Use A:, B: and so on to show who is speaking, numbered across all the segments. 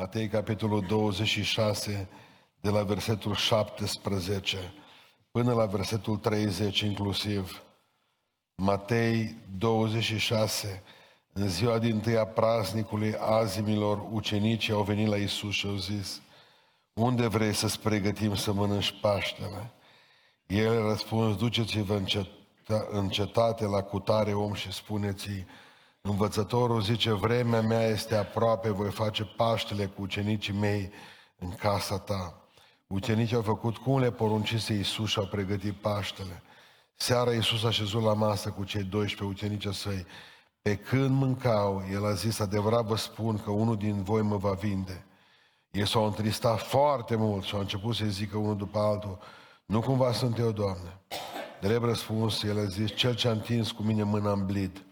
A: Matei, capitolul 26, de la versetul 17 până la versetul 30 inclusiv. Matei 26, în ziua din tâia praznicului azimilor, ucenicii au venit la Isus și au zis, unde vrei să-ți pregătim să mănânci Paștele? El a răspuns, duceți-vă în, cetă- în cetate la cutare om și spuneți învățătorul zice, vremea mea este aproape, voi face Paștele cu ucenicii mei în casa ta. Ucenicii au făcut cum le poruncise Iisus și au pregătit Paștele. Seara Iisus a șezut la masă cu cei 12 ucenici săi. Pe când mâncau, el a zis, adevărat vă spun că unul din voi mă va vinde. Ei s-au întristat foarte mult și au început să zică unul după altul, nu cumva sunt eu, Doamne? Drept răspuns, el a zis, cel ce a întins cu mine mâna în blid,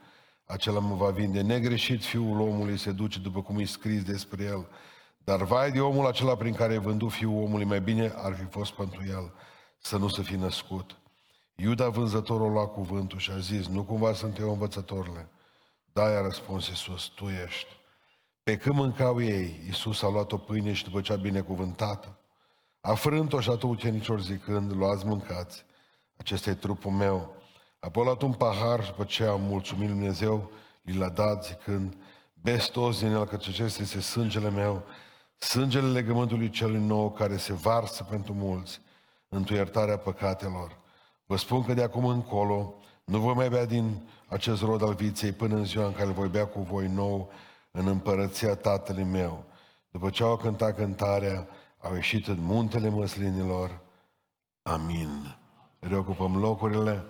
A: acela mă va vinde. Negreșit fiul omului se duce după cum e scris despre el. Dar vai de omul acela prin care e vândut fiul omului, mai bine ar fi fost pentru el să nu se fi născut. Iuda vânzătorul lua cuvântul și a zis, nu cumva sunt eu învățătorile? Da, i-a răspuns Iisus, tu ești. Pe când mâncau ei, Iisus a luat o pâine și după ce a binecuvântată, a frânt-o și a ucenicilor zicând, luați mâncați, acesta e trupul meu. Apoi a luat un pahar și după ce a mulțumit Dumnezeu, li l-a dat zicând, beți toți din el, că acesta este sângele meu, sângele legământului celui nou care se varsă pentru mulți, într iertarea păcatelor. Vă spun că de acum încolo nu voi mai bea din acest rod al viței până în ziua în care voi bea cu voi nou în împărăția Tatălui meu. După ce au cântat cântarea, au ieșit în muntele măslinilor. Amin. Reocupăm locurile.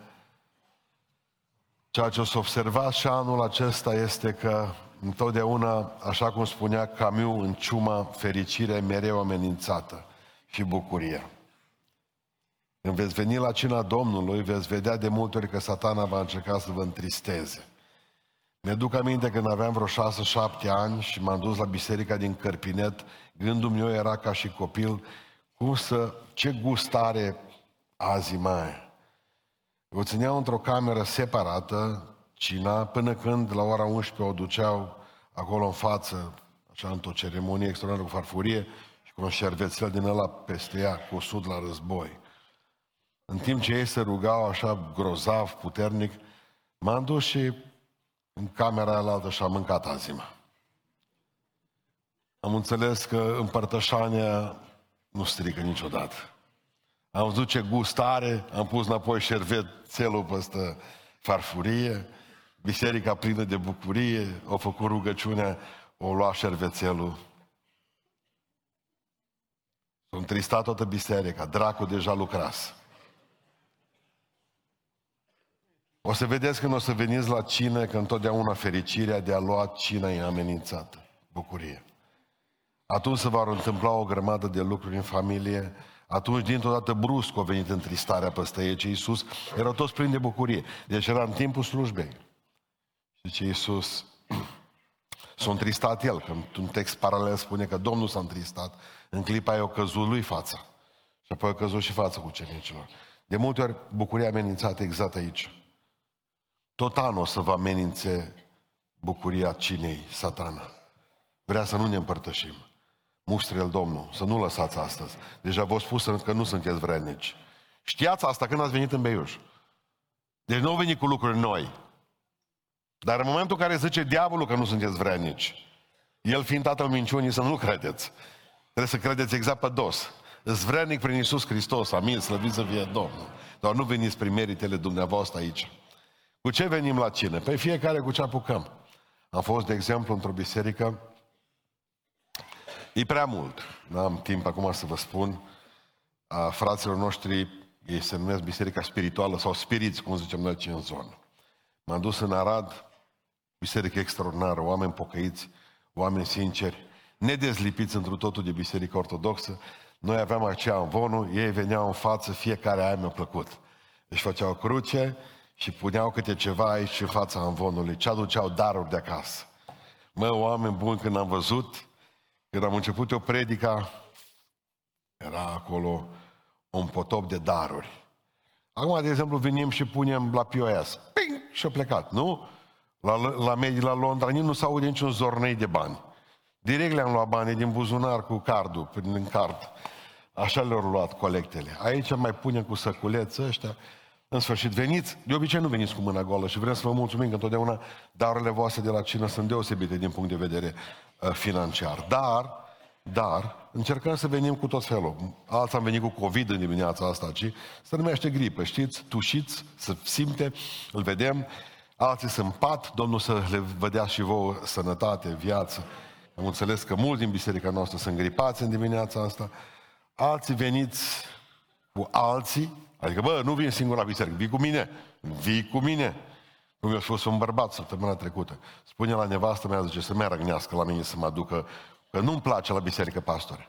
A: Ceea ce o să observați și anul acesta este că întotdeauna, așa cum spunea Camus în ciuma, fericirea mereu amenințată și bucuria. Când veți veni la cina Domnului, veți vedea de multe ori că satana va încerca să vă întristeze. Mi-aduc aminte când aveam vreo șase, șapte ani și m-am dus la biserica din Cărpinet, gândul meu era ca și copil, cum să, ce gust are azi mai. O țineau într-o cameră separată, cina, până când la ora 11 o duceau acolo în față, așa într-o ceremonie extraordinară cu farfurie și cu un șervețel din ăla peste ea, cusut la război. În timp ce ei se rugau așa grozav, puternic, m-am dus și în camera aia și am mâncat azima. Am înțeles că împărtășania nu strică niciodată. Am văzut ce gust are, am pus înapoi șervețelul peste farfurie, biserica plină de bucurie, au făcut rugăciunea, o lua șervețelul. S-a întristat toată biserica, dracul deja lucrase. O să vedeți când o să veniți la cine că întotdeauna fericirea de a lua cina e amenințată. Bucurie. Atunci se va întâmpla o grămadă de lucruri în familie, atunci, dintr-o dată, brusc a venit întristarea peste ei, ce Iisus erau toți plini de bucurie. Deci era în timpul slujbei. Și ce Iisus s-a întristat el, că un text paralel spune că Domnul s-a întristat, în clipa aia o căzut lui fața. Și apoi a căzut și fața cu cenicilor. De multe ori bucuria amenințată exact aici. Tot anul o să vă amenințe bucuria cinei, satana. Vrea să nu ne împărtășim. Muștre el Domnul, să nu lăsați astăzi. Deja v-a spus că nu sunteți vrednici. Știați asta când ați venit în Beiuș. Deci nu au venit cu lucruri noi. Dar în momentul în care zice diavolul că nu sunteți vrednici, el fiind tatăl minciunii, să nu credeți. Trebuie să credeți exact pe dos. Îți vrednic prin Iisus Hristos, amin, slăvit să fie Domnul. Dar nu veniți prin meritele dumneavoastră aici. Cu ce venim la cine? Păi fiecare cu ce apucăm. Am fost, de exemplu, într-o biserică. E prea mult. N-am timp acum să vă spun. A fraților noștri, ei se numesc Biserica Spirituală sau Spiriți, cum zicem noi aici în zonă. M-am dus în Arad, biserică extraordinară, oameni pocăiți, oameni sinceri, nedezlipiți într totul de biserică ortodoxă. Noi aveam aceea învonul, ei veneau în față, fiecare aia mi-a plăcut. Deci făceau cruce, și puneau câte ceva aici în fața învonului, ce aduceau daruri de acasă. Mă, oameni buni, când am văzut, când am început eu predica, era acolo un potop de daruri. Acum, de exemplu, venim și punem la POS. Ping! Și a plecat, nu? La, la medii la Londra nici nu s-aude niciun zornei de bani. Direct le-am luat banii din buzunar cu cardul, prin card. Așa le-au luat colectele. Aici mai punem cu săculeți ăștia. În sfârșit, veniți, de obicei nu veniți cu mâna goală și vrem să vă mulțumim că întotdeauna darurile voastre de la cină sunt deosebite din punct de vedere uh, financiar. Dar, dar, încercăm să venim cu tot felul. Alții am venit cu COVID în dimineața asta, ci se numește gripă, știți? Tușiți, să simte, îl vedem. Alții sunt pat, Domnul să le vedea și vouă sănătate, viață. Am înțeles că mulți din biserica noastră sunt gripați în dimineața asta. Alții veniți cu alții, adică, bă, nu vin singur la biserică, vii cu mine, vii cu mine. Cum eu spus un bărbat săptămâna trecută. Spune la nevastă mea, zice, să mă răgnească la mine să mă aducă, că nu-mi place la biserică, pastore.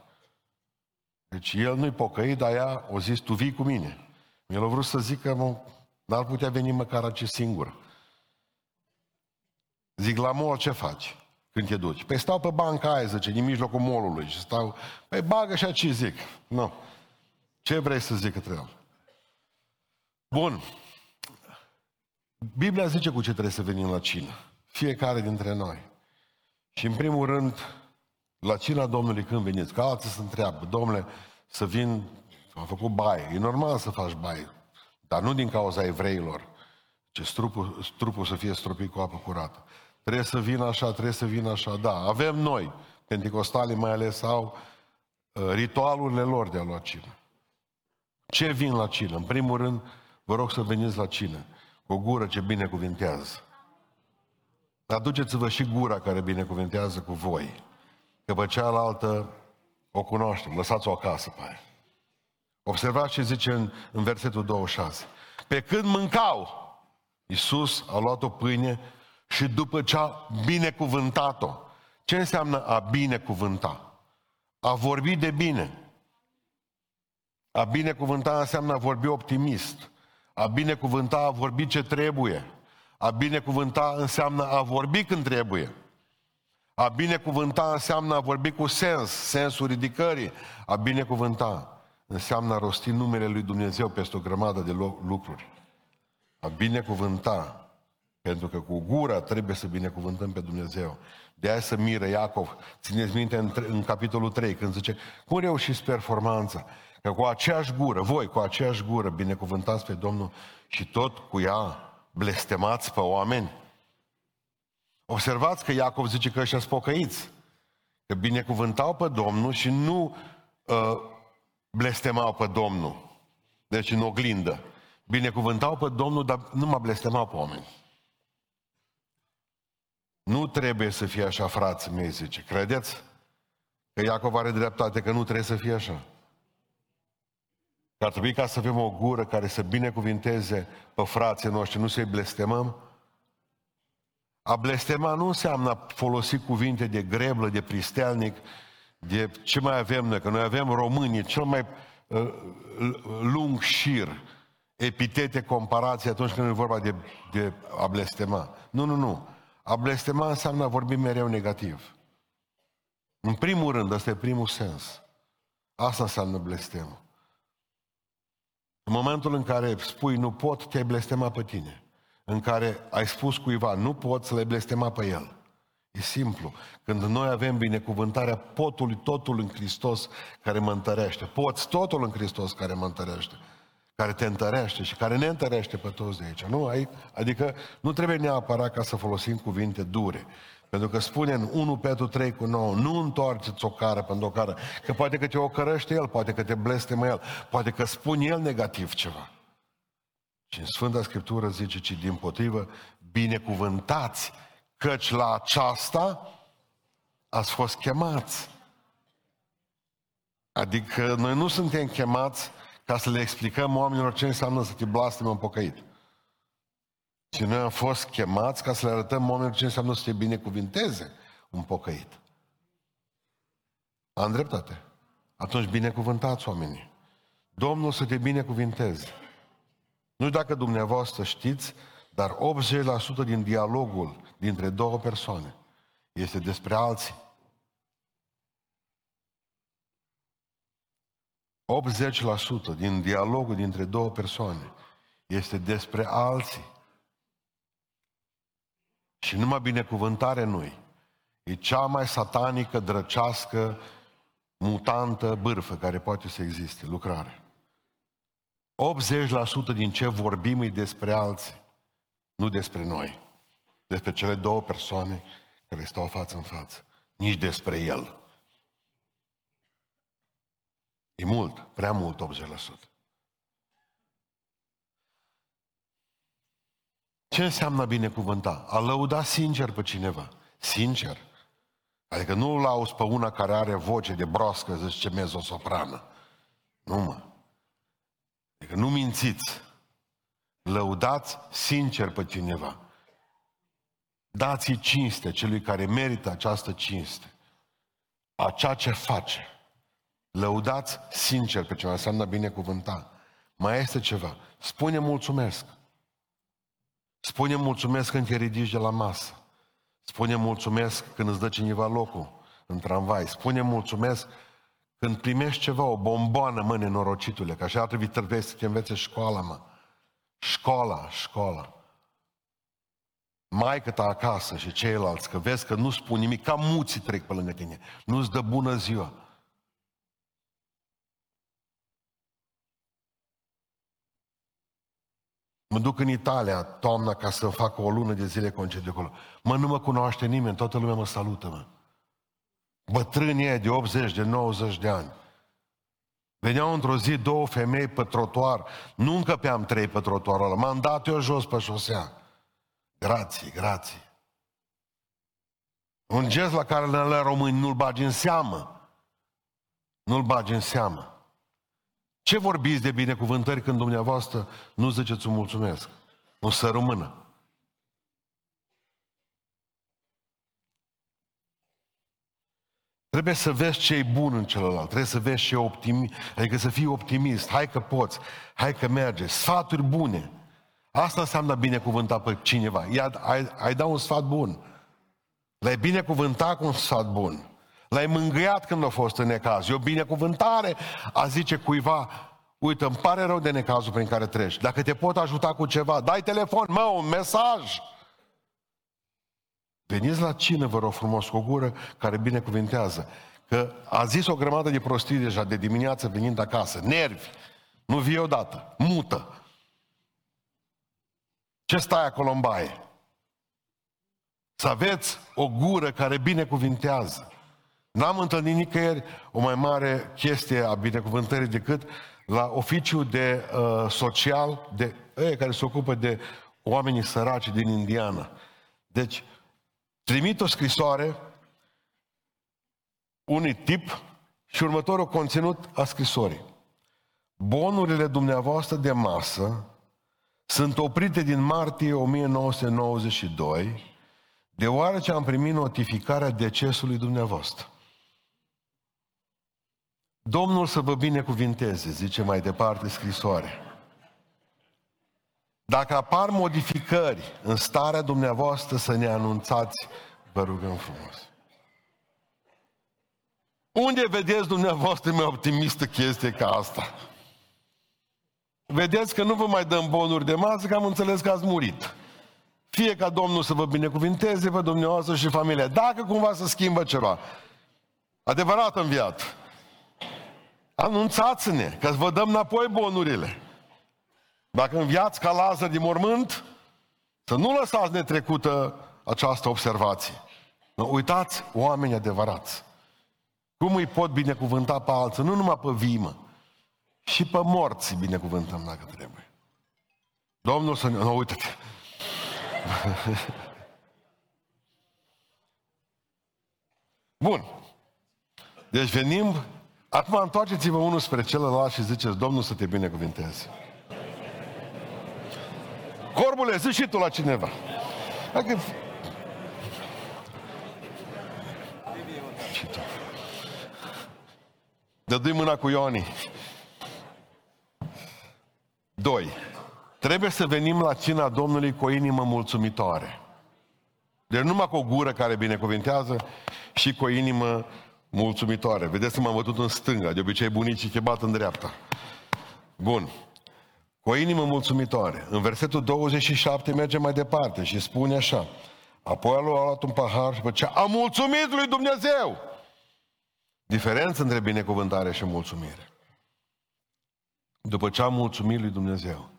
A: Deci el nu-i pocăit, dar ea o zis, tu vii cu mine. El a vrut să zică, mă, n-ar putea veni măcar aici singur. Zic, la mol ce faci când te duci? Păi stau pe banca aia, zice, din mijlocul molului și stau, păi bagă și ce zic. Nu. Ce vrei să zic către el? Bun. Biblia zice cu ce trebuie să venim la cină. Fiecare dintre noi. Și în primul rând, la cina Domnului când veniți, că alții se întreabă, domnule, să vin, am făcut baie. E normal să faci baie, dar nu din cauza evreilor, ce trupul, trupul să fie stropit cu apă curată. Trebuie să vină așa, trebuie să vină așa. Da, avem noi, pentecostalii mai ales, au uh, ritualurile lor de a lua cină. Ce vin la cină? În primul rând, vă rog să veniți la cină cu o gură ce binecuvintează. Aduceți-vă și gura care binecuvintează cu voi. Că pe cealaltă o cunoaștem, lăsați-o acasă pe aia. Observați ce zice în, în versetul 26. Pe când mâncau, Iisus a luat o pâine și după ce a binecuvântat-o. Ce înseamnă a binecuvânta? A vorbi de bine. A binecuvânta înseamnă a vorbi optimist. A binecuvânta a vorbi ce trebuie. A binecuvânta înseamnă a vorbi când trebuie. A binecuvânta înseamnă a vorbi cu sens, sensul ridicării. A binecuvânta înseamnă a rosti numele lui Dumnezeu peste o grămadă de lucruri. A binecuvânta pentru că cu gura trebuie să binecuvântăm pe Dumnezeu. De aia să miră Iacov. Țineți minte în, în capitolul 3, când zice, cum reușiți performanța? Că cu aceeași gură, voi cu aceeași gură binecuvântați pe Domnul și tot cu ea blestemați pe oameni. Observați că Iacov zice că ăștia spocăiți. Că binecuvântau pe Domnul și nu uh, blestemau pe Domnul. Deci în oglindă. Binecuvântau pe Domnul, dar nu mă blestemau pe oameni. Nu trebuie să fie așa, frații mei, zice. Credeți? Că Iacov are dreptate, că nu trebuie să fie așa. Că ar trebui ca să avem o gură care să binecuvinteze pe frații noștri, nu să-i blestemăm. A blestema nu înseamnă a folosi cuvinte de greblă, de pristelnic, de ce mai avem noi, că noi avem românii, cel mai uh, lung șir, epitete, comparații atunci când e vorba de, de a blestema. Nu, nu, nu. A blestema înseamnă a vorbi mereu negativ. În primul rând, ăsta e primul sens. Asta înseamnă blestem. În momentul în care spui nu pot, te-ai blestema pe tine. În care ai spus cuiva nu pot, să le blestema pe el. E simplu. Când noi avem binecuvântarea potului totul în Hristos care mă întărește. Poți totul în Hristos care mă întărește care te întărește și care ne întărește pe toți de aici. Nu? Adică nu trebuie neapărat ca să folosim cuvinte dure. Pentru că spune în 1 Petru 3 cu 9, nu întoarceți o cară pentru o cară, că poate că te ocărăște el, poate că te blestemă el, poate că spune el negativ ceva. Și în Sfânta Scriptură zice, ci din potrivă, binecuvântați, căci la aceasta ați fost chemați. Adică noi nu suntem chemați ca să le explicăm oamenilor ce înseamnă să te blasteme un pocăit. Și noi am fost chemați ca să le arătăm oamenilor ce înseamnă să te binecuvinteze un pocăit. Am dreptate. Atunci binecuvântați oamenii. Domnul să te binecuvinteze. Nu știu dacă dumneavoastră știți, dar 80% din dialogul dintre două persoane este despre alții. 80% din dialogul dintre două persoane este despre alții. Și numai binecuvântare nu E cea mai satanică, drăcească, mutantă bârfă care poate să existe, lucrare. 80% din ce vorbim e despre alții, nu despre noi. Despre cele două persoane care stau față în față. Nici despre el. E mult, prea mult, 80%. Ce înseamnă binecuvânta? A lăuda sincer pe cineva. Sincer. Adică nu-l auzi pe una care are voce de broască, zice mezosoprană. Nu mă. Adică nu mințiți. Lăudați sincer pe cineva. Dați-i cinste celui care merită această cinste. A ceea ce face. Lăudați sincer pe cineva, înseamnă binecuvânta. Mai este ceva. Spune mulțumesc. Spune mulțumesc când te ridici de la masă. Spune mulțumesc când îți dă cineva locul în tramvai. Spune mulțumesc când primești ceva, o bomboană, mă, nenorocitule, că așa ar trebui, trebuie să te învețe școala, mă. Școala, școala. Maică ta acasă și ceilalți, că vezi că nu spun nimic, ca muții trec pe lângă tine. Nu-ți dă bună ziua. Mă duc în Italia toamna ca să fac o lună de zile concediu acolo. Mă, nu mă cunoaște nimeni, toată lumea mă salută, mă. Bătrânii de 80, de 90 de ani. Veneau într-o zi două femei pe trotuar. Nu încăpeam trei pe trotuarul ăla. M-am dat eu jos pe șosea. Grație, grație. Un gest la care le români nu-l bagi în seamă. Nu-l bagi în seamă. Ce vorbiți de binecuvântări când dumneavoastră nu ziceți un mulțumesc? O să rămână. Trebuie să vezi ce e bun în celălalt, trebuie să vezi ce e optimist, adică să fii optimist, hai că poți, hai că merge, sfaturi bune. Asta înseamnă binecuvânta pe cineva. Ia, ai, ai da un sfat bun. L-ai binecuvântat cu un sfat bun. L-ai mângâiat când a fost în necaz. E o binecuvântare a zice cuiva, uite, îmi pare rău de necazul prin care treci. Dacă te pot ajuta cu ceva, dai telefon, mă, un mesaj. Veniți la cină, vă rog frumos, cu o gură care binecuvintează. Că a zis o grămadă de prostii deja de dimineață venind acasă. Nervi. Nu vii odată. Mută. Ce stai acolo în baie? Să aveți o gură care binecuvintează. N-am întâlnit nicăieri o mai mare chestie a binecuvântării decât la oficiul de uh, social, de ei, care se ocupă de oamenii săraci din Indiana. Deci, trimit o scrisoare unui tip și următorul conținut a scrisorii. Bonurile dumneavoastră de masă sunt oprite din martie 1992, deoarece am primit notificarea decesului dumneavoastră. Domnul să vă binecuvinteze, zice mai departe scrisoare. Dacă apar modificări în starea dumneavoastră, să ne anunțați, vă rugăm frumos. Unde vedeți dumneavoastră mai optimistă chestie ca asta? Vedeți că nu vă mai dăm bonuri de masă, că am înțeles că ați murit. Fie ca Domnul să vă binecuvinteze pe dumneavoastră și familia. Dacă cumva să schimbă ceva. Adevărat înviat. Anunțați-ne, că vă dăm înapoi bonurile. Dacă înviați ca Lazar din mormânt, să nu lăsați netrecută această observație. Nu, uitați, oameni adevărați. Cum îi pot binecuvânta pe alții? Nu numai pe vimă. Și pe morți binecuvântăm dacă trebuie. Domnul să ne... Nu, uite-te. Bun. Deci venim Acum întoarceți-vă unul spre celălalt și ziceți, Domnul să te binecuvinteze. Corbule, zici și tu la cineva. Dacă... Și tu. Dă-i mâna cu Ioni. Doi. Trebuie să venim la cina Domnului cu o inimă mulțumitoare. Deci numai cu o gură care binecuvintează și cu o inimă mulțumitoare. Vedeți că m-am bătut în stânga, de obicei bunicii te bat în dreapta. Bun. Cu o inimă mulțumitoare. În versetul 27 merge mai departe și spune așa. Apoi a luat un pahar și după ce a mulțumit lui Dumnezeu. Diferență între binecuvântare și mulțumire. După ce a mulțumit lui Dumnezeu.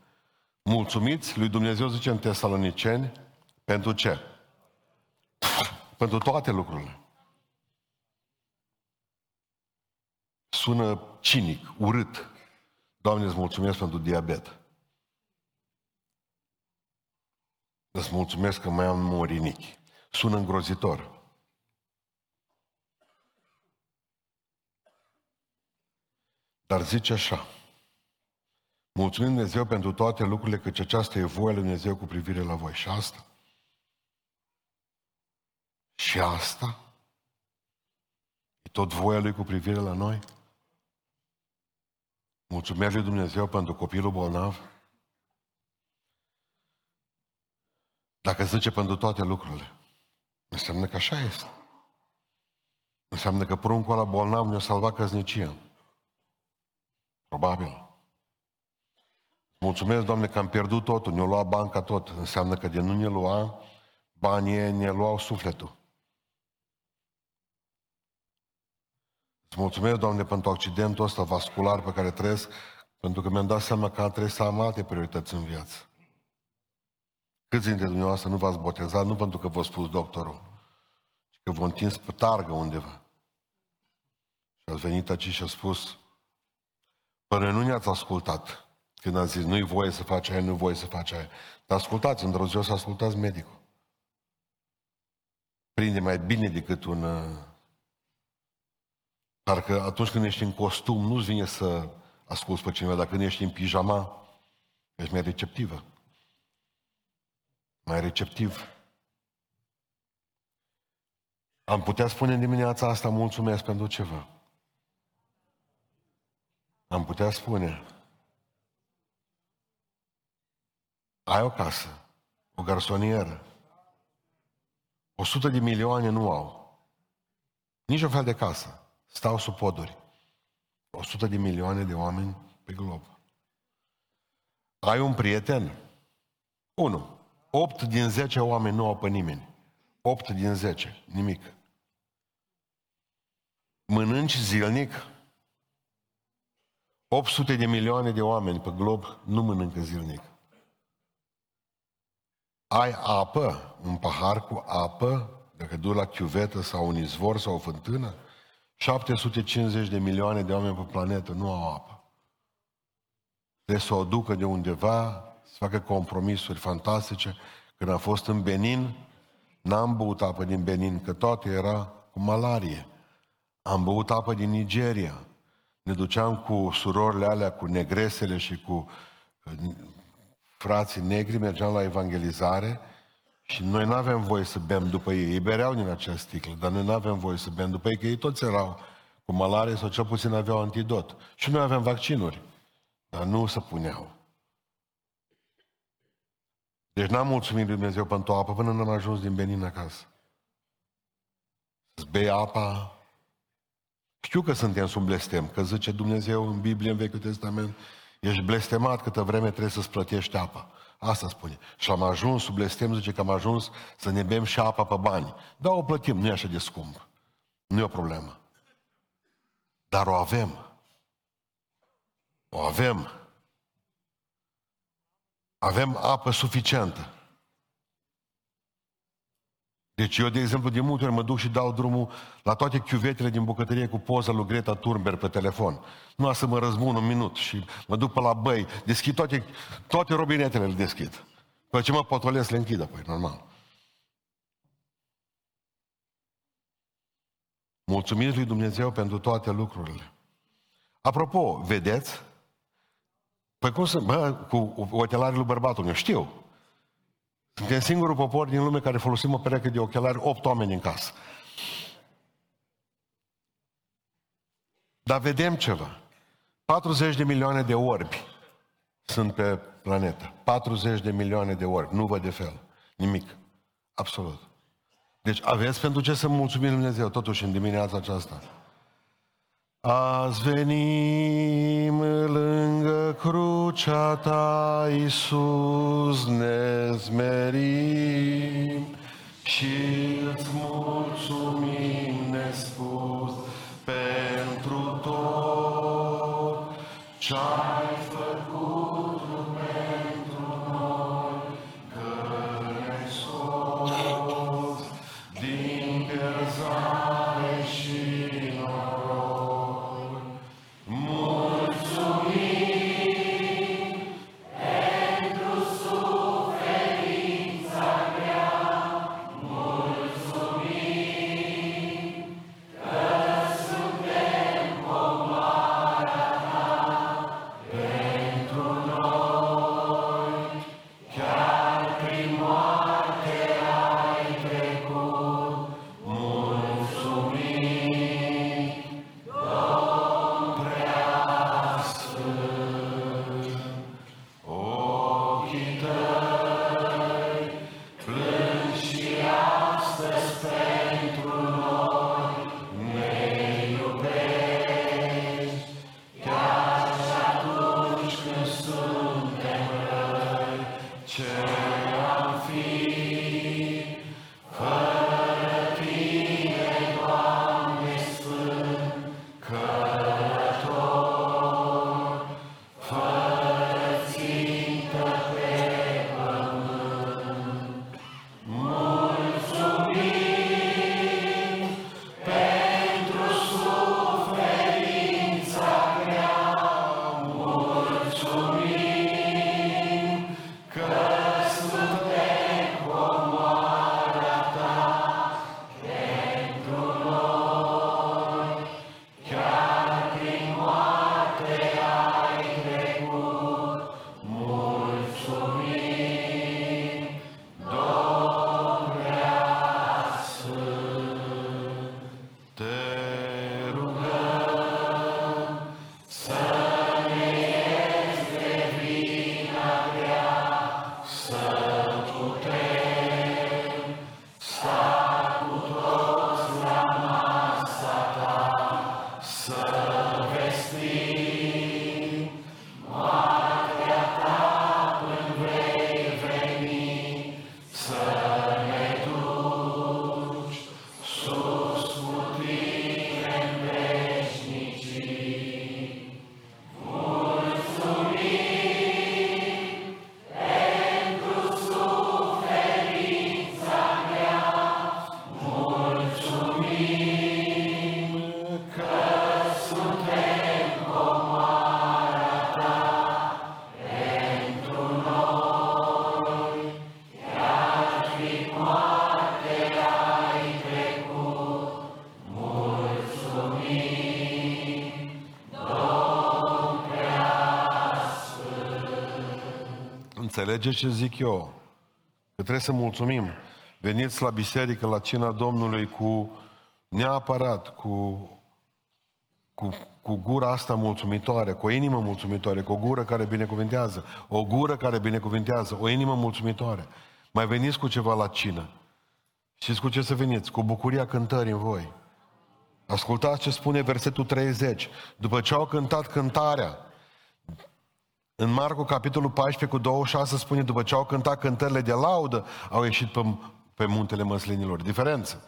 A: Mulțumiți lui Dumnezeu, zice în Tesaloniceni, pentru ce? Pentru toate lucrurile. Sună cinic, urât. Doamne, îți mulțumesc pentru diabet. Îți mulțumesc că mai am morinichi. Sună îngrozitor. Dar zice așa. Mulțumim Dumnezeu pentru toate lucrurile, căci aceasta e voia lui Dumnezeu cu privire la voi. Și asta? Și asta? E tot voia lui cu privire la noi? Mulțumesc lui Dumnezeu pentru copilul bolnav? Dacă zice pentru toate lucrurile, înseamnă că așa este. Înseamnă că pruncul ăla bolnav ne-a salvat căznicia. Probabil. Mulțumesc, Doamne, că am pierdut totul, ne-a luat banca tot. Înseamnă că de nu ne lua, banii ne luau sufletul. Îți mulțumesc, Doamne, pentru accidentul ăsta vascular pe care trăiesc, pentru că mi-am dat seama că trebuie să am alte priorități în viață. Câți dintre dumneavoastră nu v-ați botezat, nu pentru că v-a spus doctorul, ci că v-a întins pe targă undeva. Și ați venit aici și a spus, până nu ne-ați ascultat, când ați zis, nu-i voie să faci aia, nu-i voie să faci aia. Dar ascultați, într-o zi o să ascultați medicul. Prinde mai bine decât un... Uh, parcă atunci când ești în costum, nu-ți vine să asculți pe cineva, dar când ești în pijama, ești mai receptivă mai receptiv. Am putea spune în dimineața asta mulțumesc pentru ceva. Am putea spune ai o casă, o garsonieră, o sută de milioane nu au. Nici o fel de casă. Stau sub poduri. O sută de milioane de oameni pe glob. Ai un prieten? Unu. 8 din 10 oameni nu au pe nimeni. 8 din 10, nimic. Mănânci zilnic? 800 de milioane de oameni pe glob nu mănâncă zilnic. Ai apă, un pahar cu apă, dacă du la chiuvetă sau un izvor sau o fântână, 750 de milioane de oameni pe planetă nu au apă. Trebuie să o ducă de undeva să facă compromisuri fantastice. Când a fost în Benin, n-am băut apă din Benin, că toate era cu malarie. Am băut apă din Nigeria. Ne duceam cu surorile alea, cu negresele și cu uh, frații negri, mergeam la evangelizare și noi nu avem voie să bem după ei. Ei bereau din acea sticlă, dar noi nu avem voie să bem după ei, că ei toți erau cu malarie sau cel puțin aveau antidot. Și noi avem vaccinuri, dar nu se puneau. Deci n-am mulțumit lui Dumnezeu pentru apă până n-am ajuns din Benin acasă. Să bei apa. Știu că suntem sub blestem, că zice Dumnezeu în Biblie, în Vechiul Testament, ești blestemat câtă vreme trebuie să-ți plătești apa. Asta spune. Și am ajuns sub blestem, zice că am ajuns să ne bem și apa pe bani. Da, o plătim, nu e așa de scump. Nu e o problemă. Dar o avem. O avem. Avem apă suficientă. Deci eu, de exemplu, de multe ori mă duc și dau drumul la toate chiuvetele din bucătărie cu poza lui Greta Thunberg pe telefon. Nu să mă răzbun un minut și mă duc pe la băi, deschid toate, toate robinetele, le deschid. Păi ce mă potolesc, le închid apoi, normal. Mulțumiți lui Dumnezeu pentru toate lucrurile. Apropo, vedeți? Păi cum să, bă, cu ochelarii lui bărbatul meu, știu. Suntem singurul popor din lume care folosim o pereche de ochelari, opt oameni în casă. Dar vedem ceva. 40 de milioane de orbi sunt pe planetă. 40 de milioane de orbi. Nu văd de fel. Nimic. Absolut. Deci aveți pentru ce să mulțumim Dumnezeu totuși în dimineața aceasta. Azi venim lângă crucea ta, Iisus, ne zmerim și și îți mulțumim nespus pentru tot ce Înțelegeți ce zic eu? Că trebuie să mulțumim. Veniți la biserică, la cina Domnului cu neapărat, cu, cu, cu gura asta mulțumitoare, cu o inimă mulțumitoare, cu o gură care binecuvintează, o gură care binecuvintează, o inimă mulțumitoare. Mai veniți cu ceva la cină. Știți cu ce să veniți? Cu bucuria cântării în voi. Ascultați ce spune versetul 30. După ce au cântat cântarea, în Marcu, capitolul 14, cu 26, spune, după ce au cântat cântările de laudă, au ieșit pe, pe muntele măslinilor. Diferență.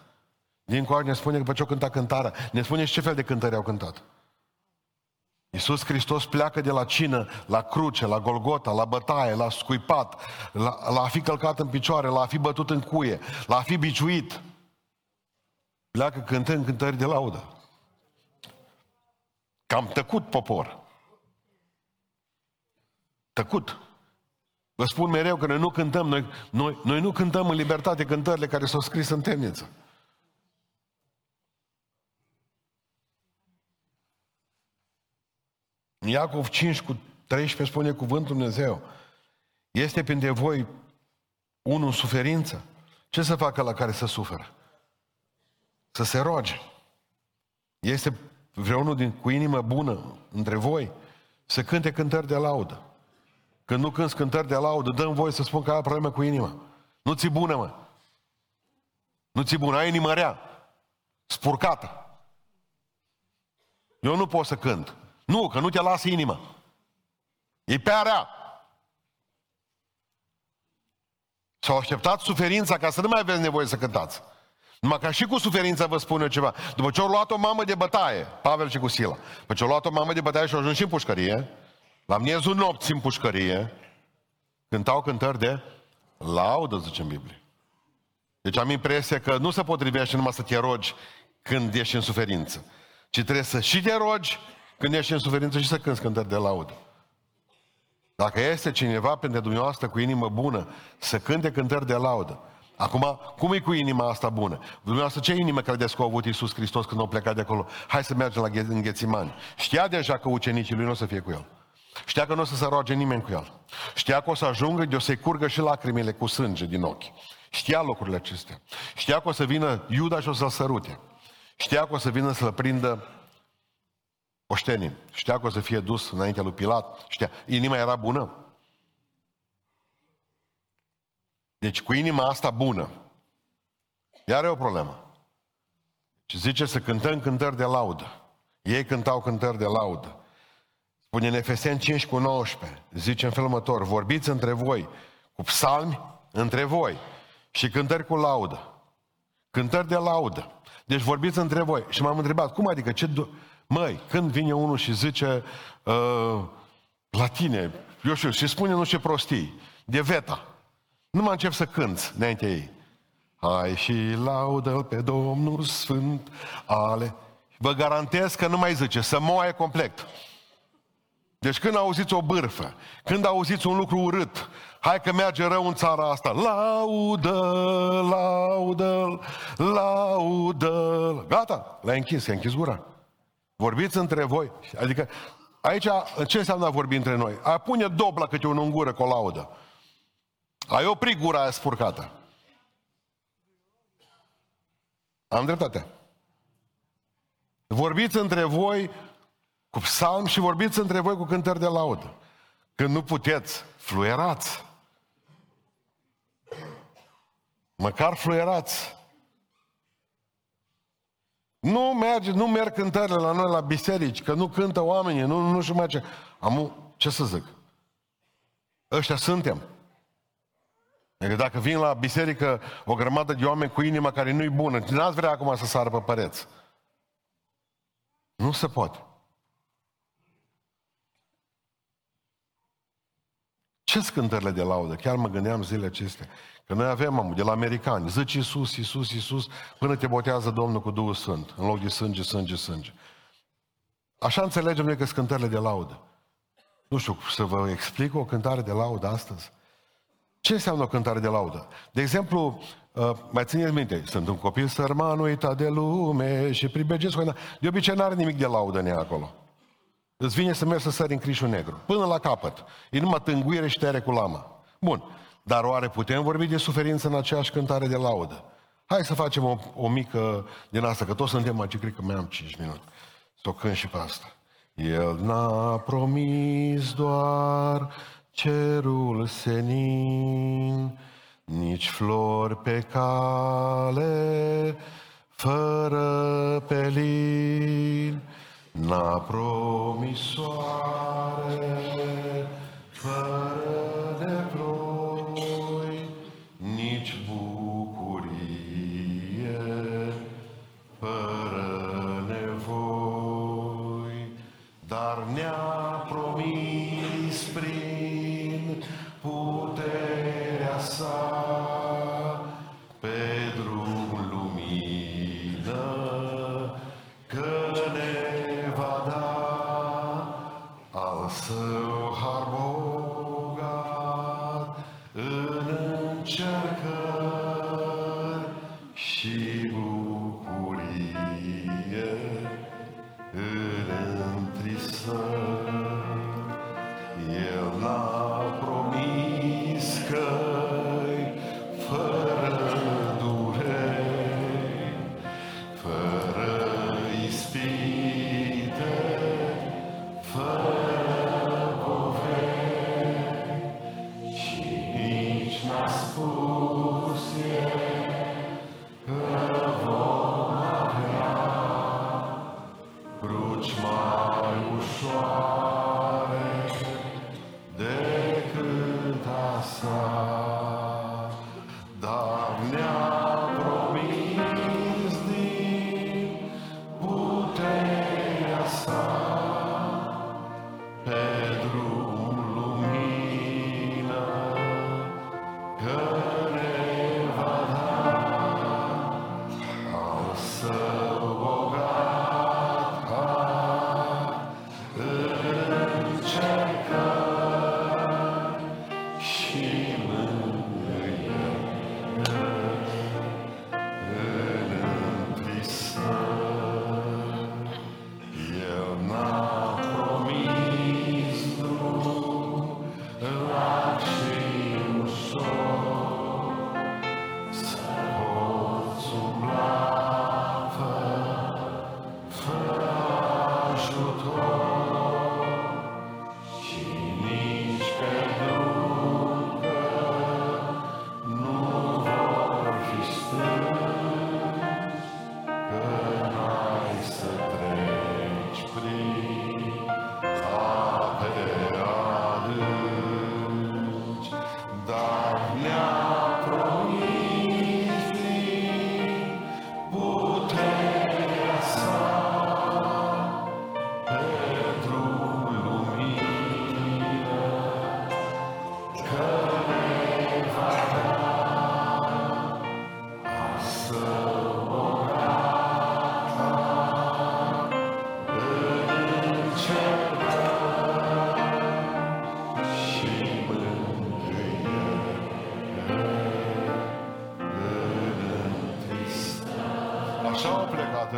A: Din coace ne spune că după ce au cântat cântarea, ne spune și ce fel de cântări au cântat. Iisus Hristos pleacă de la cină, la cruce, la Golgota, la bătaie, la scuipat, la, la a fi călcat în picioare, la a fi bătut în cuie, la a fi biciuit. Pleacă cântând cântări de laudă. Cam tăcut popor. Tăcut. Vă spun mereu că noi nu cântăm, noi, noi, noi nu cântăm în libertate cântările care s-au scris în temniță. În Iacov 5 cu 13 spune cuvântul Dumnezeu. Este printre voi unul în suferință? Ce să facă la care să suferă? Să se roage. Este vreunul din, cu inimă bună între voi să cânte cântări de laudă. Când nu cânți cântări de laudă, dăm voie să spun că ai problemă cu inima. Nu ți bună, mă. Nu ți bună, ai inimă rea. Spurcată. Eu nu pot să cânt. Nu, că nu te lasă inima. E pe rea. S-au așteptat suferința ca să nu mai aveți nevoie să cântați. Numai ca și cu suferința vă spun eu ceva. După ce au luat o mamă de bătaie, Pavel și cu Sila, după ce au luat o mamă de bătaie și au ajuns și în pușcărie, la miezul nopții în pușcărie, cântau cântări de laudă, zice în Biblie. Deci am impresia că nu se potrivește numai să te rogi când ești în suferință, ci trebuie să și te rogi când ești în suferință și să cânti cântări de laudă. Dacă este cineva pentru dumneavoastră cu inimă bună să cânte cântări de laudă, Acum, cum e cu inima asta bună? Dumneavoastră, ce inimă credeți că a avut Iisus Hristos când a plecat de acolo? Hai să mergem la Înghețimani. Știa deja că ucenicii lui nu o să fie cu el. Știa că nu o să se roage nimeni cu el. Știa că o să ajungă de o să-i curgă și lacrimile cu sânge din ochi. Știa locurile acestea. Știa că o să vină Iuda și o să-l sărute. Știa că o să vină să-l prindă oștenii. Știa că o să fie dus înaintea lui Pilat. Știa. Inima era bună. Deci cu inima asta bună. Iar e o problemă. Și zice să cântăm cântări de laudă. Ei cântau cântări de laudă. Spune în Efeseni 5 cu 19, zice în felul următor, vorbiți între voi cu psalmi între voi și cântări cu laudă. Cântări de laudă. Deci vorbiți între voi. Și m-am întrebat, cum adică, ce... Do- Măi, când vine unul și zice uh, la tine, eu știu, și spune nu ce prostii, de veta. Nu mă încep să cânt înaintea ei. Hai și laudă pe Domnul Sfânt ale... Vă garantez că nu mai zice, să moaie complet. Deci când auziți o bârfă, când auziți un lucru urât, hai că merge rău în țara asta, laudă, laudă, laudă. Gata, l-ai închis, ai închis gura. Vorbiți între voi. Adică aici ce înseamnă a vorbi între noi? A pune dobla câte unul în gură cu o laudă. Ai oprit gura aia spurcată. Am dreptate. Vorbiți între voi cu psalm și vorbiți între voi cu cântări de laudă. Când nu puteți, fluierați. Măcar fluierați. Nu merge, nu merg cântările la noi la biserici, că nu cântă oamenii, nu, nu știu mai ce. Am, ce să zic? Ăștia suntem. Adică dacă vin la biserică o grămadă de oameni cu inima care nu-i bună, n-ați vrea acum să sară pe păreți. Nu se poate. Ce scântările de laudă? Chiar mă gândeam zilele acestea. Că noi avem, mamă, de la americani, zici Iisus, Iisus, Iisus, până te botează Domnul cu Duhul Sfânt, în loc de sânge, sânge, sânge. Așa înțelegem noi că scântările de laudă. Nu știu, să vă explic o cântare de laudă astăzi. Ce înseamnă o cântare de laudă? De exemplu, uh, mai țineți minte, sunt un copil sărman uitat de lume și pribegesc cu De obicei n-are nimic de laudă în ea acolo. Îți vine să mergi să sări în crișul negru, până la capăt. E numai tânguire și tăiere cu lama. Bun, dar oare putem vorbi de suferință în aceeași cântare de laudă? Hai să facem o, o mică din asta, că toți suntem aici, cred că mai am 5 minute. Să o cânt și pe asta. El n-a promis doar cerul senin, nici flori pe cale, fără pelin, n-a promis soare, fără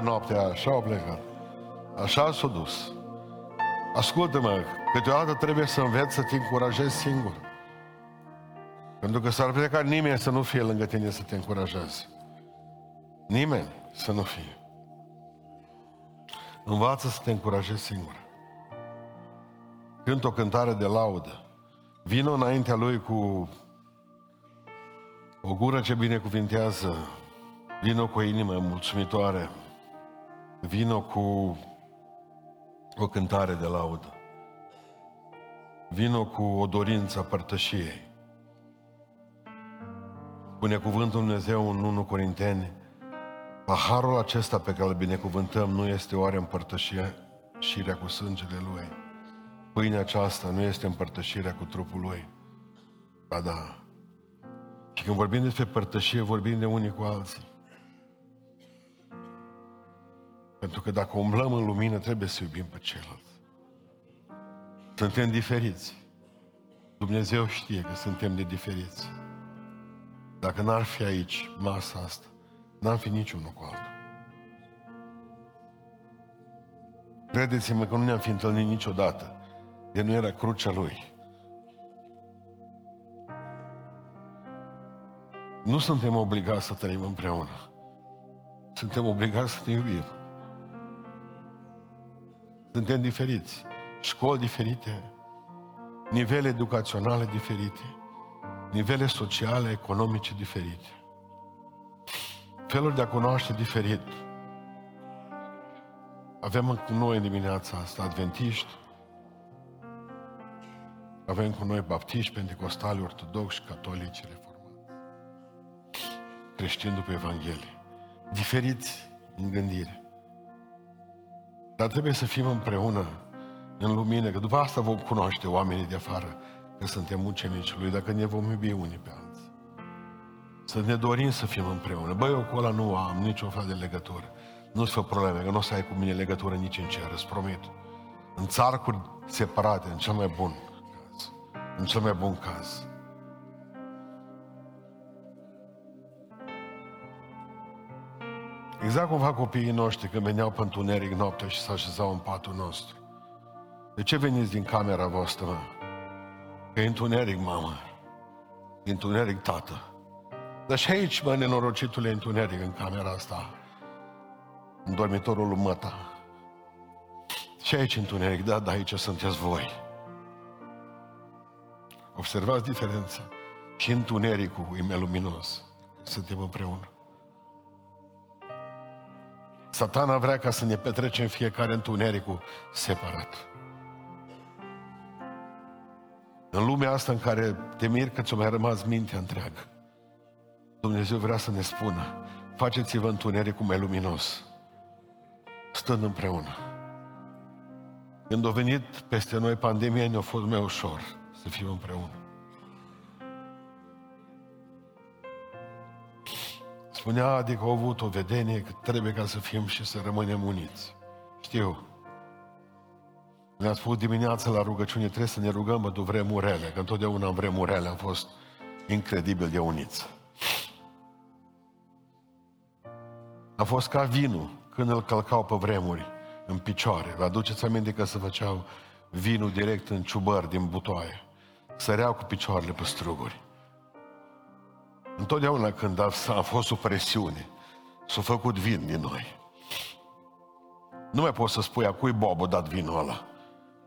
A: noaptea aia, așa au plecat. Așa s-a dus. Ascultă-mă, câteodată trebuie să înveți să te încurajezi singur. Pentru că s-ar putea ca nimeni să nu fie lângă tine să te încurajeze. Nimeni să nu fie. Învață să te încurajezi singur. Cânt o cântare de laudă. Vino înaintea lui cu o gură ce binecuvintează. Vino cu o inimă mulțumitoare. Vino cu o cântare de laudă. Vino cu o dorință a părtășiei. Spune cuvântul Dumnezeu în 1 Corinteni, paharul acesta pe care îl binecuvântăm nu este oare împărtășirea șirea cu sângele Lui. Pâinea aceasta nu este împărtășirea cu trupul Lui. Ba da. Și când vorbim despre părtășie, vorbim de unii cu alții. Pentru că dacă umblăm în lumină, trebuie să iubim pe ceilalți. Suntem diferiți. Dumnezeu știe că suntem de diferiți. Dacă n-ar fi aici masa asta, n-am fi niciunul cu altul. Credeți-mă că nu ne-am fi întâlnit niciodată. De nu era crucea Lui. Nu suntem obligați să trăim împreună. Suntem obligați să ne iubim. Suntem diferiți. Școli diferite, nivele educaționale diferite, nivele sociale, economice diferite, feluri de a cunoaște diferit. Avem cu noi în dimineața asta adventiști, avem cu noi baptiști, pentecostali, ortodoxi, catolici, reformați, creștini după Evanghelie, diferiți în gândire. Dar trebuie să fim împreună în lumină, că după asta vom cunoaște oamenii de afară că suntem ucenici lui, dacă ne vom iubi unii pe alții. Să ne dorim să fim împreună. Băi, eu cu ăla nu am niciun fel de legătură. Nu-ți fă probleme, că nu o să ai cu mine legătură nici în cer, îți promit. În țarcuri separate, în cel mai bun caz. În cel mai bun caz. Exact cum fac copiii noștri când veneau pe întuneric noaptea și se așezau în patul nostru. De ce veniți din camera voastră, mă? Că e întuneric, mamă. E întuneric, tată. Dar și aici, mă, nenorocitule, e întuneric în camera asta. În dormitorul lui măta. Și aici întuneric, da, da, aici sunteți voi. Observați diferența. Și întunericul e mai luminos. Suntem împreună. Satana vrea ca să ne petrecem fiecare întunericul separat. În lumea asta în care te mir că ți-o mai rămas mintea întreagă, Dumnezeu vrea să ne spună, faceți-vă întunericul mai luminos, stând împreună. Când a venit peste noi pandemia, ne-a fost mai ușor să fim împreună. Spunea adică au avut o vedenie că trebuie ca să fim și să rămânem uniți. Știu. Ne-a spus dimineața la rugăciune, trebuie să ne rugăm pentru vremurele, că întotdeauna în vremurele am fost incredibil de uniți. A fost ca vinul, când îl călcau pe vremuri, în picioare. Vă aduceți aminte că se făceau vinul direct în ciubări din butoaie. Săreau cu picioarele pe struguri. Întotdeauna când a, a fost o presiune, s-a făcut vin din noi. Nu mai poți să spui a cui Bob a dat vinul ăla.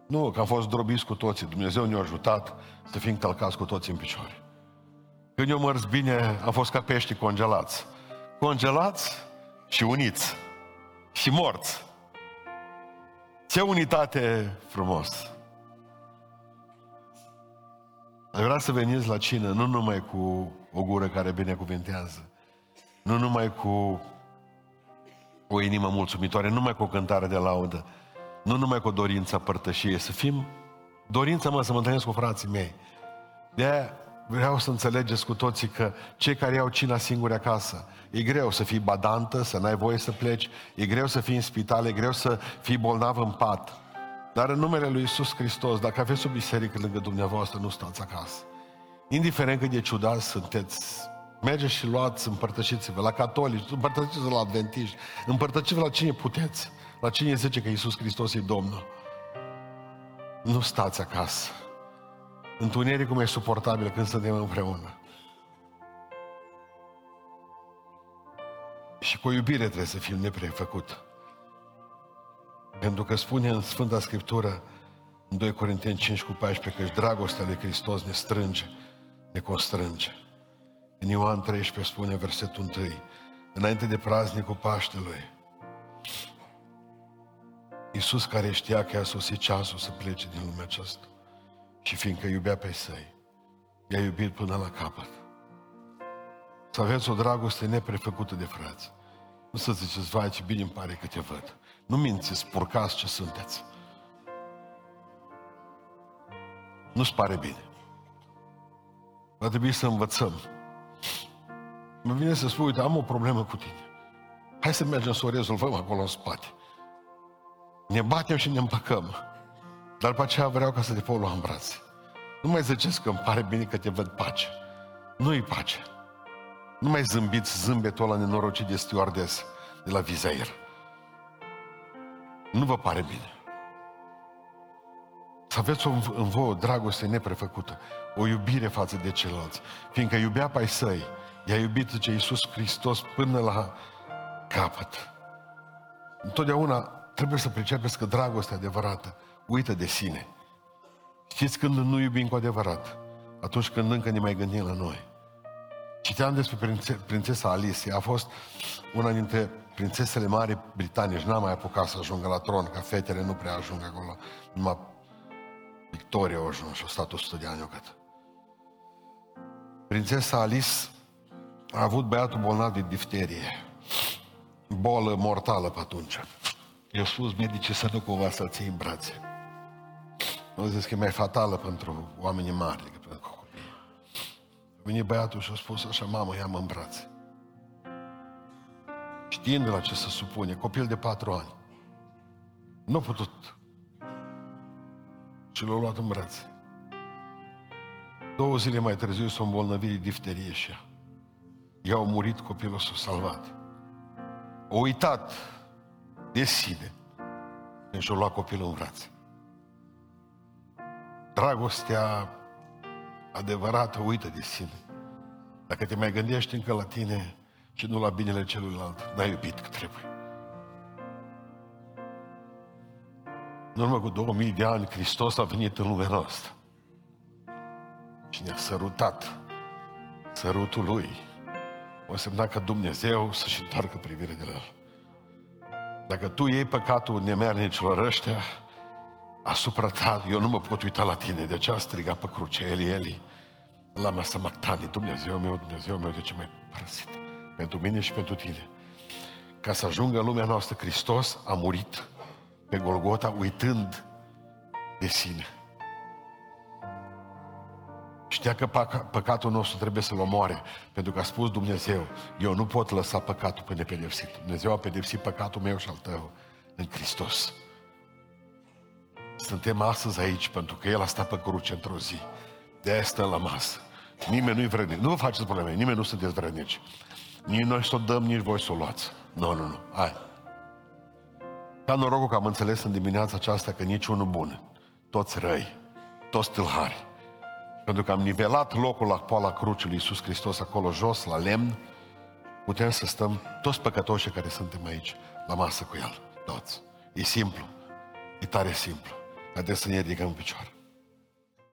A: Nu, că am fost drobiți cu toții. Dumnezeu ne-a ajutat să fim călcați cu toții în picioare. Când eu mărs bine, am fost ca pești congelați. Congelați și uniți. Și morți. Ce unitate frumos! Aș vrea să veniți la cină nu numai cu o gură care binecuvintează, nu numai cu o inimă mulțumitoare, nu numai cu o cântare de laudă, nu numai cu o dorință părtășie, să fim dorința mă să mă întâlnesc cu frații mei. de vreau să înțelegeți cu toții că cei care iau cina singuri acasă, e greu să fii badantă, să n-ai voie să pleci, e greu să fii în spital, e greu să fii bolnav în pat. Dar în numele Lui Isus Hristos, dacă aveți o biserică lângă dumneavoastră, nu stați acasă. Indiferent cât de ciudat sunteți Mergeți și luați, împărtășiți-vă la catolici, împărtășiți-vă la adventiști, împărtășiți-vă la cine puteți. La cine zice că Iisus Hristos e Domnul. Nu stați acasă. Întunericul e suportabil când suntem împreună. Și cu iubire trebuie să fim neprefăcut. Pentru că spune în Sfânta Scriptură, în 2 Corinteni 5 cu 14, că dragostea lui Hristos ne strânge, ne constrânge. În Ioan 13 spune versetul 1, înainte de praznicul Paștelui, Iisus care știa că a sosit ceasul să plece din lumea aceasta și fiindcă iubea pe săi, i-a iubit până la capăt. Să aveți o dragoste neprefăcută de frați. Nu să ziceți, vai ce bine îmi pare că te văd. Nu mințiți, spurcați ce sunteți. Nu-ți pare bine. Va trebui să învățăm. Mă vine să spui, uite, am o problemă cu tine. Hai să mergem să o rezolvăm acolo în spate. Ne batem și ne împăcăm. Dar după aceea vreau ca să te pot lua în brațe. Nu mai ziceți că îmi pare bine că te văd pace. Nu-i pace. Nu mai zâmbiți zâmbetul ăla nenorocit de stewardess de la Vizair. Nu vă pare bine. Să aveți o, în voi o dragoste neprefăcută, o iubire față de ceilalți. Fiindcă iubea pe ai săi, i-a iubit, zice Iisus Hristos, până la capăt. Întotdeauna trebuie să pricepeți că dragostea adevărată uită de sine. Știți când nu iubim cu adevărat? Atunci când încă ne mai gândim la noi. Citeam despre prințe, prințesa Alice. A fost una dintre prințesele mari britanici. N-a mai apucat să ajungă la tron, ca fetele nu prea ajung acolo. Numai Victoria a ajuns și a stat 100 de ani o cât. Prințesa Alice a avut băiatul bolnav de difterie. Bolă mortală pe atunci. I-a spus medicii să nu cumva să-l ții în brațe. Au zis că e mai fatală pentru oamenii mari decât pentru copii. A venit băiatul și a spus așa, mamă, ia-mă în brațe. Știind la ce se supune, copil de patru ani. Nu a putut. Și l-a luat în brațe. Două zile mai târziu s-a îmbolnăvit de difterie și ea. I-au murit, copilul s-a salvat. O uitat de sine când și-a luat copilul în brațe. Dragostea adevărată uită de sine. Dacă te mai gândești încă la tine și nu la binele celuilalt, n-ai iubit cât trebuie. În urmă cu 2000 de ani, Hristos a venit în lumea noastră și ne-a sărutat. Sărutul Lui o semna că Dumnezeu să-și întoarcă privirea de la El. Dacă tu iei păcatul nemernicilor ăștia asupra ta, eu nu mă pot uita la tine. De ce a strigat pe cruce, Eli, Eli? La masa Mactani, Dumnezeu meu, Dumnezeu meu, de ce mai părăsit? Pentru mine și pentru tine. Ca să ajungă în lumea noastră, Hristos a murit pe Golgota uitând de sine. Știa că păcatul nostru trebuie să-l omoare, pentru că a spus Dumnezeu, eu nu pot lăsa păcatul pe nepedepsit. Dumnezeu a pedepsit păcatul meu și al tău în Hristos. Suntem astăzi aici pentru că El a stat pe cruce într-o zi. De aia stăm la masă. Nimeni nu-i vrednic. Nu vă faceți probleme, nimeni nu sunteți vrednici. Nici noi să o dăm, nici voi să o luați. Nu, nu, nu. Hai. Ca norocul că am înțeles în dimineața aceasta că niciunul bun, toți răi, toți tâlhari, pentru că am nivelat locul la poala cruciului Iisus Hristos acolo jos, la lemn, putem să stăm toți păcătoșii care suntem aici, la masă cu El. Toți. E simplu. E tare simplu. Haideți să ne ridicăm în picioare.